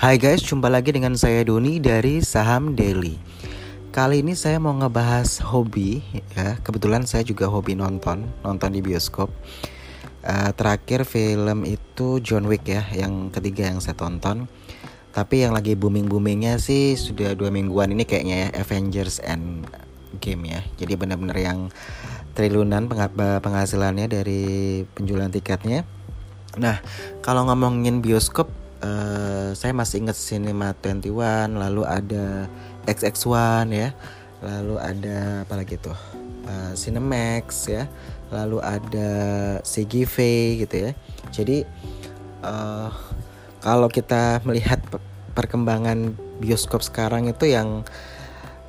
Hai guys, jumpa lagi dengan saya Doni dari Saham Daily. Kali ini saya mau ngebahas hobi ya. Kebetulan saya juga hobi nonton, nonton di bioskop. Uh, terakhir film itu John Wick ya, yang ketiga yang saya tonton. Tapi yang lagi booming boomingnya sih sudah dua mingguan ini kayaknya ya Avengers and Game ya. Jadi benar-benar yang triliunan penghasilannya dari penjualan tiketnya. Nah, kalau ngomongin bioskop uh, saya masih ingat Cinema 21 lalu ada XX1 ya lalu ada apa lagi tuh? Uh, Cinemax ya lalu ada CGV gitu ya. Jadi uh, kalau kita melihat perkembangan bioskop sekarang itu yang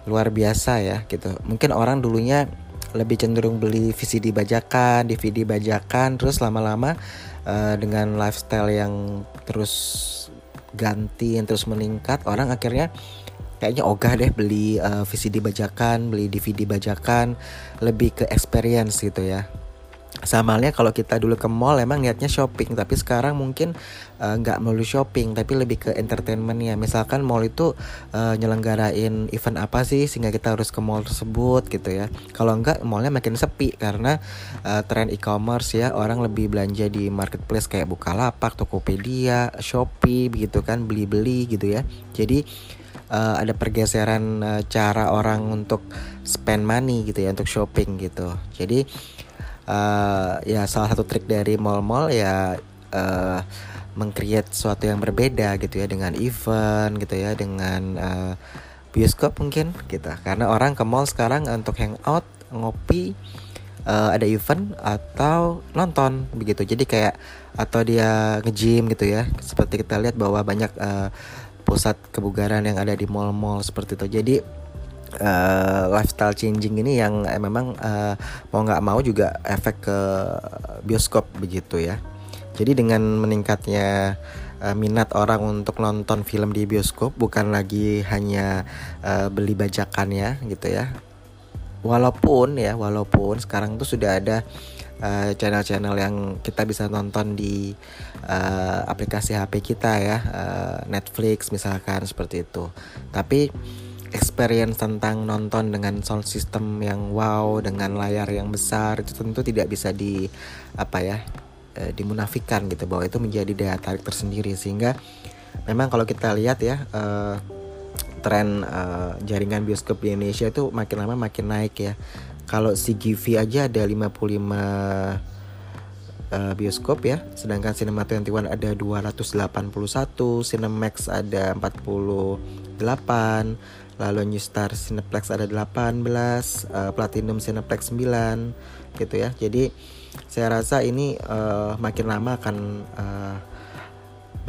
luar biasa ya gitu. Mungkin orang dulunya lebih cenderung beli VCD bajakan, DVD bajakan, terus lama-lama uh, dengan lifestyle yang terus ganti yang terus meningkat, orang akhirnya kayaknya ogah deh beli uh, eh, VCD bajakan, beli DVD bajakan, lebih ke experience gitu ya sama halnya kalau kita dulu ke mall emang niatnya shopping. Tapi sekarang mungkin eh, nggak uh, melulu shopping tapi lebih ke entertainment ya. Misalkan mall itu uh, nyelenggarain event apa sih sehingga kita harus ke mall tersebut gitu ya. Kalau enggak mallnya makin sepi karena uh, tren e-commerce ya. Orang lebih belanja di marketplace kayak Bukalapak, Tokopedia, Shopee begitu kan beli-beli gitu ya. Jadi uh, ada pergeseran uh, cara orang untuk spend money gitu ya untuk shopping gitu. Jadi uh, ya salah satu trik dari mall-mall ya uh, mengcreate sesuatu yang berbeda gitu ya dengan event gitu ya dengan uh, bioskop mungkin gitu. Karena orang ke mall sekarang untuk hangout ngopi uh, ada event atau nonton begitu. Jadi kayak atau dia nge-gym gitu ya. Seperti kita lihat bahwa banyak uh, pusat kebugaran yang ada di mall-mall seperti itu. Jadi uh, lifestyle changing ini yang eh, memang uh, mau nggak mau juga efek ke bioskop begitu ya. Jadi dengan meningkatnya uh, minat orang untuk nonton film di bioskop bukan lagi hanya uh, beli bajakannya gitu ya. Walaupun ya, walaupun sekarang tuh sudah ada channel-channel uh, yang kita bisa nonton di uh, aplikasi HP kita ya, uh, Netflix misalkan seperti itu. Tapi experience tentang nonton dengan sound system yang wow dengan layar yang besar itu tentu tidak bisa di apa ya e, dimunafikan gitu bahwa itu menjadi daya tarik tersendiri sehingga memang kalau kita lihat ya e, tren e, jaringan bioskop di Indonesia itu makin lama makin naik ya kalau CGV aja ada 55 uh, bioskop ya. Sedangkan Cinema 21 ada 281, Cinemax ada 48, lalu New Star Cineplex ada 18 uh, Platinum Cineplex 9 gitu ya. Jadi saya rasa ini uh, makin lama akan uh,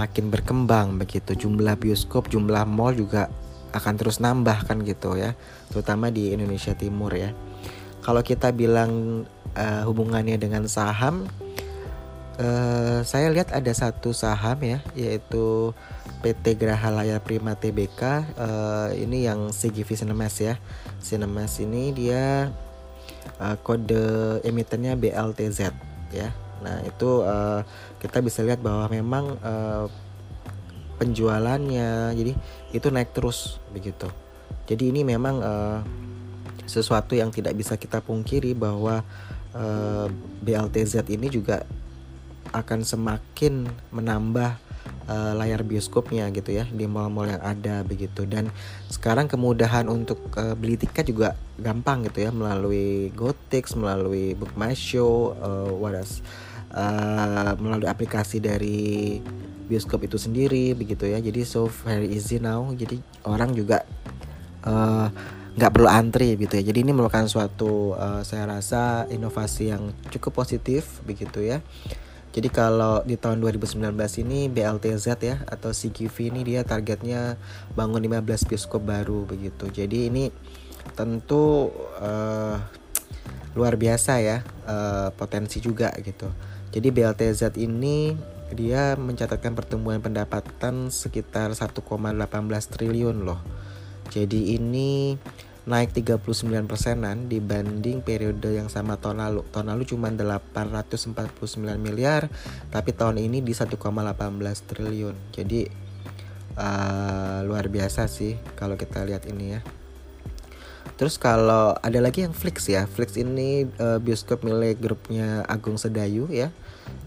makin berkembang begitu. Jumlah bioskop jumlah mall juga akan terus nambah kan gitu ya. Terutama di Indonesia Timur ya. Kalau kita bilang uh, hubungannya dengan saham uh, saya lihat ada satu saham ya yaitu PT Graha Layar Prima Tbk uh, ini yang CGV Cinemas ya. Cinemas ini dia uh, kode emitennya BLTZ ya. Nah itu uh, kita bisa lihat bahwa memang uh, penjualannya jadi itu naik terus begitu. Jadi ini memang uh, sesuatu yang tidak bisa kita pungkiri bahwa uh, BLTZ ini juga akan semakin menambah uh, layar bioskopnya gitu ya di mall-mall yang ada begitu. Dan sekarang kemudahan untuk uh, beli tiket juga gampang gitu ya melalui GoTix, melalui Book My Show, uh, what else? Uh, melalui aplikasi dari bioskop itu sendiri begitu ya. Jadi so very easy now. Jadi orang juga nggak uh, perlu antri gitu ya. Jadi ini merupakan suatu uh, saya rasa inovasi yang cukup positif begitu ya jadi kalau di tahun 2019 ini BLTZ ya atau CGV ini dia targetnya bangun 15 bioskop baru begitu. Jadi ini tentu uh, luar biasa ya uh, potensi juga gitu. Jadi BLTZ ini dia mencatatkan pertumbuhan pendapatan sekitar 1,18 triliun loh. Jadi ini naik 39 persenan dibanding periode yang sama tahun lalu. Tahun lalu cuma 849 miliar, tapi tahun ini di 1,18 triliun. Jadi uh, luar biasa sih kalau kita lihat ini ya Terus kalau ada lagi yang Flix ya, Flix ini uh, bioskop milik grupnya Agung Sedayu ya.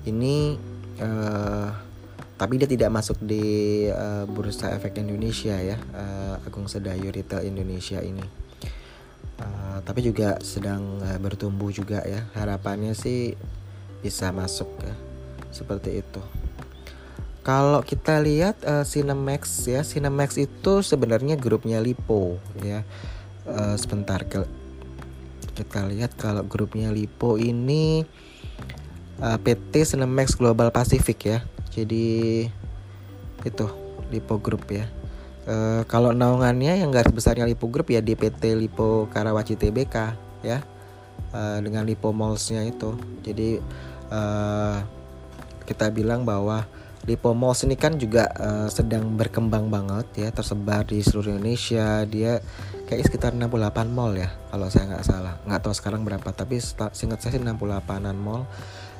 Ini uh, tapi dia tidak masuk di uh, bursa efek Indonesia ya, uh, Agung Sedayu Retail Indonesia ini. Uh, tapi juga sedang uh, bertumbuh juga ya. Harapannya sih bisa masuk ya, seperti itu. Kalau kita lihat uh, Cinemax ya, Cinemax itu sebenarnya grupnya Lipo ya uh, sebentar ke kita lihat kalau grupnya Lipo ini uh, eh, PT Cinemax Global Pacific ya jadi itu Lipo Group ya uh, kalau naungannya yang garis besarnya Lipo Group ya di PT Lipo Karawaci Tbk ya. Uh, dengan Lipo Mallsnya itu. Jadi uh, kita bilang bahwa Lipo Malls ini kan juga uh, sedang berkembang banget ya. Tersebar di seluruh Indonesia. Dia kayak sekitar 68 mall ya kalau saya nggak salah. Nggak tahu sekarang berapa tapi singkat saya sih 68an mall.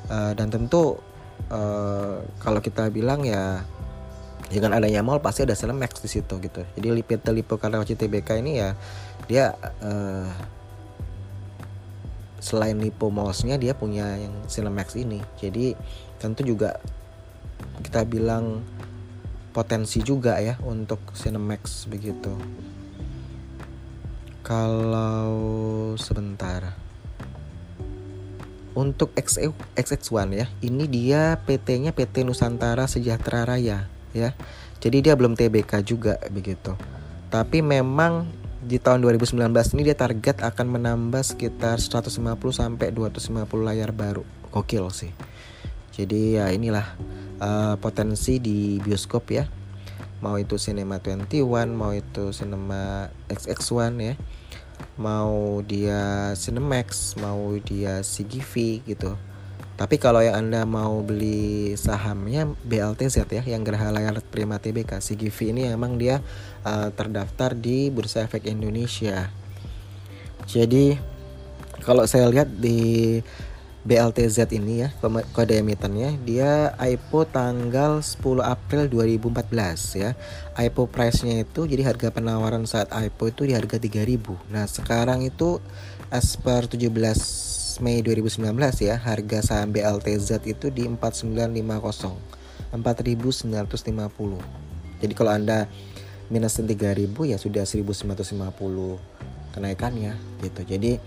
Uh, dan tentu uh, kalau kita bilang ya dengan adanya mall pasti ada Cinemax di situ gitu. Jadi PT Lipo Karawaci TBK ini ya dia uh, selain Lipo Mallsnya dia punya yang Cinemax ini. Jadi tentu juga kita bilang potensi juga ya untuk Cinemax begitu. Kalau sebentar. Untuk XX1 ya ini dia PT-nya PT Nusantara Sejahtera Raya ya. Jadi dia belum TBK juga begitu. Tapi memang di tahun 2019 ini dia target akan menambah sekitar 150 sampai 250 layar baru. Gokil sih. Jadi ya inilah uh, potensi di bioskop ya. Mau itu Cinema 21 mau itu Cinema XX1 ya. Mau dia Cinemax mau dia CGV gitu tapi kalau yang anda mau beli sahamnya BLTZ ya yang Geraha Layar Prima TBK CGV ini emang dia uh, terdaftar di Bursa Efek Indonesia. Jadi kalau saya lihat di BLTZ ini ya kode emitennya dia IPO tanggal 10 April 2014 ya. IPO price-nya itu jadi harga penawaran saat IPO itu di harga 3000 nah sekarang itu as per 17 Mei 2019 ya harga saham BLTZ itu di 4950 4950 jadi kalau anda minus 3000 ya sudah 1950 kenaikannya gitu. Jadi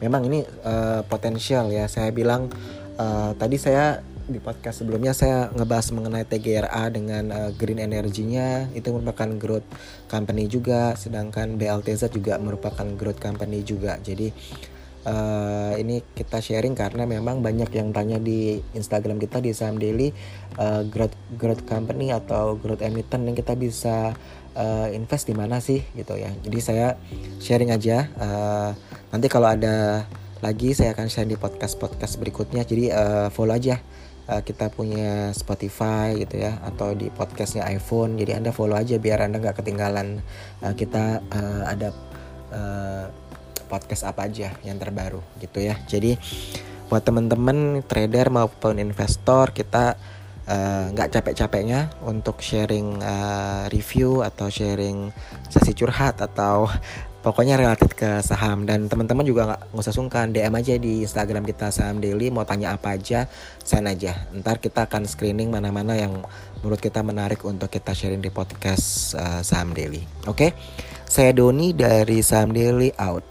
memang ini uh, potensial ya. Saya bilang uh, tadi saya di podcast sebelumnya saya ngebahas mengenai TGRA dengan uh, green energinya itu merupakan growth company juga sedangkan BLTZ juga merupakan growth company juga. Jadi uh, ini kita sharing karena memang banyak yang tanya di Instagram kita di saham daily. Uh, growth growth company atau growth emitter yang kita bisa uh, invest di mana sih gitu ya. Jadi saya sharing aja. Uh, nanti kalau ada lagi saya akan share di podcast podcast berikutnya. Jadi uh, follow aja uh, kita punya Spotify gitu ya atau di podcastnya iPhone. Jadi anda follow aja biar anda nggak ketinggalan uh, kita uh, ada podcast apa aja yang terbaru gitu ya. Jadi buat teman-teman trader maupun investor kita nggak uh, capek-capeknya untuk sharing uh, review atau sharing sesi curhat atau pokoknya relatif ke saham. Dan teman-teman juga nggak usah sungkan DM aja di Instagram kita saham daily. Mau tanya apa aja send aja. Ntar kita akan screening mana-mana yang menurut kita menarik untuk kita sharing di podcast uh, saham daily. Oke? Okay? saya Doni dari saham daily out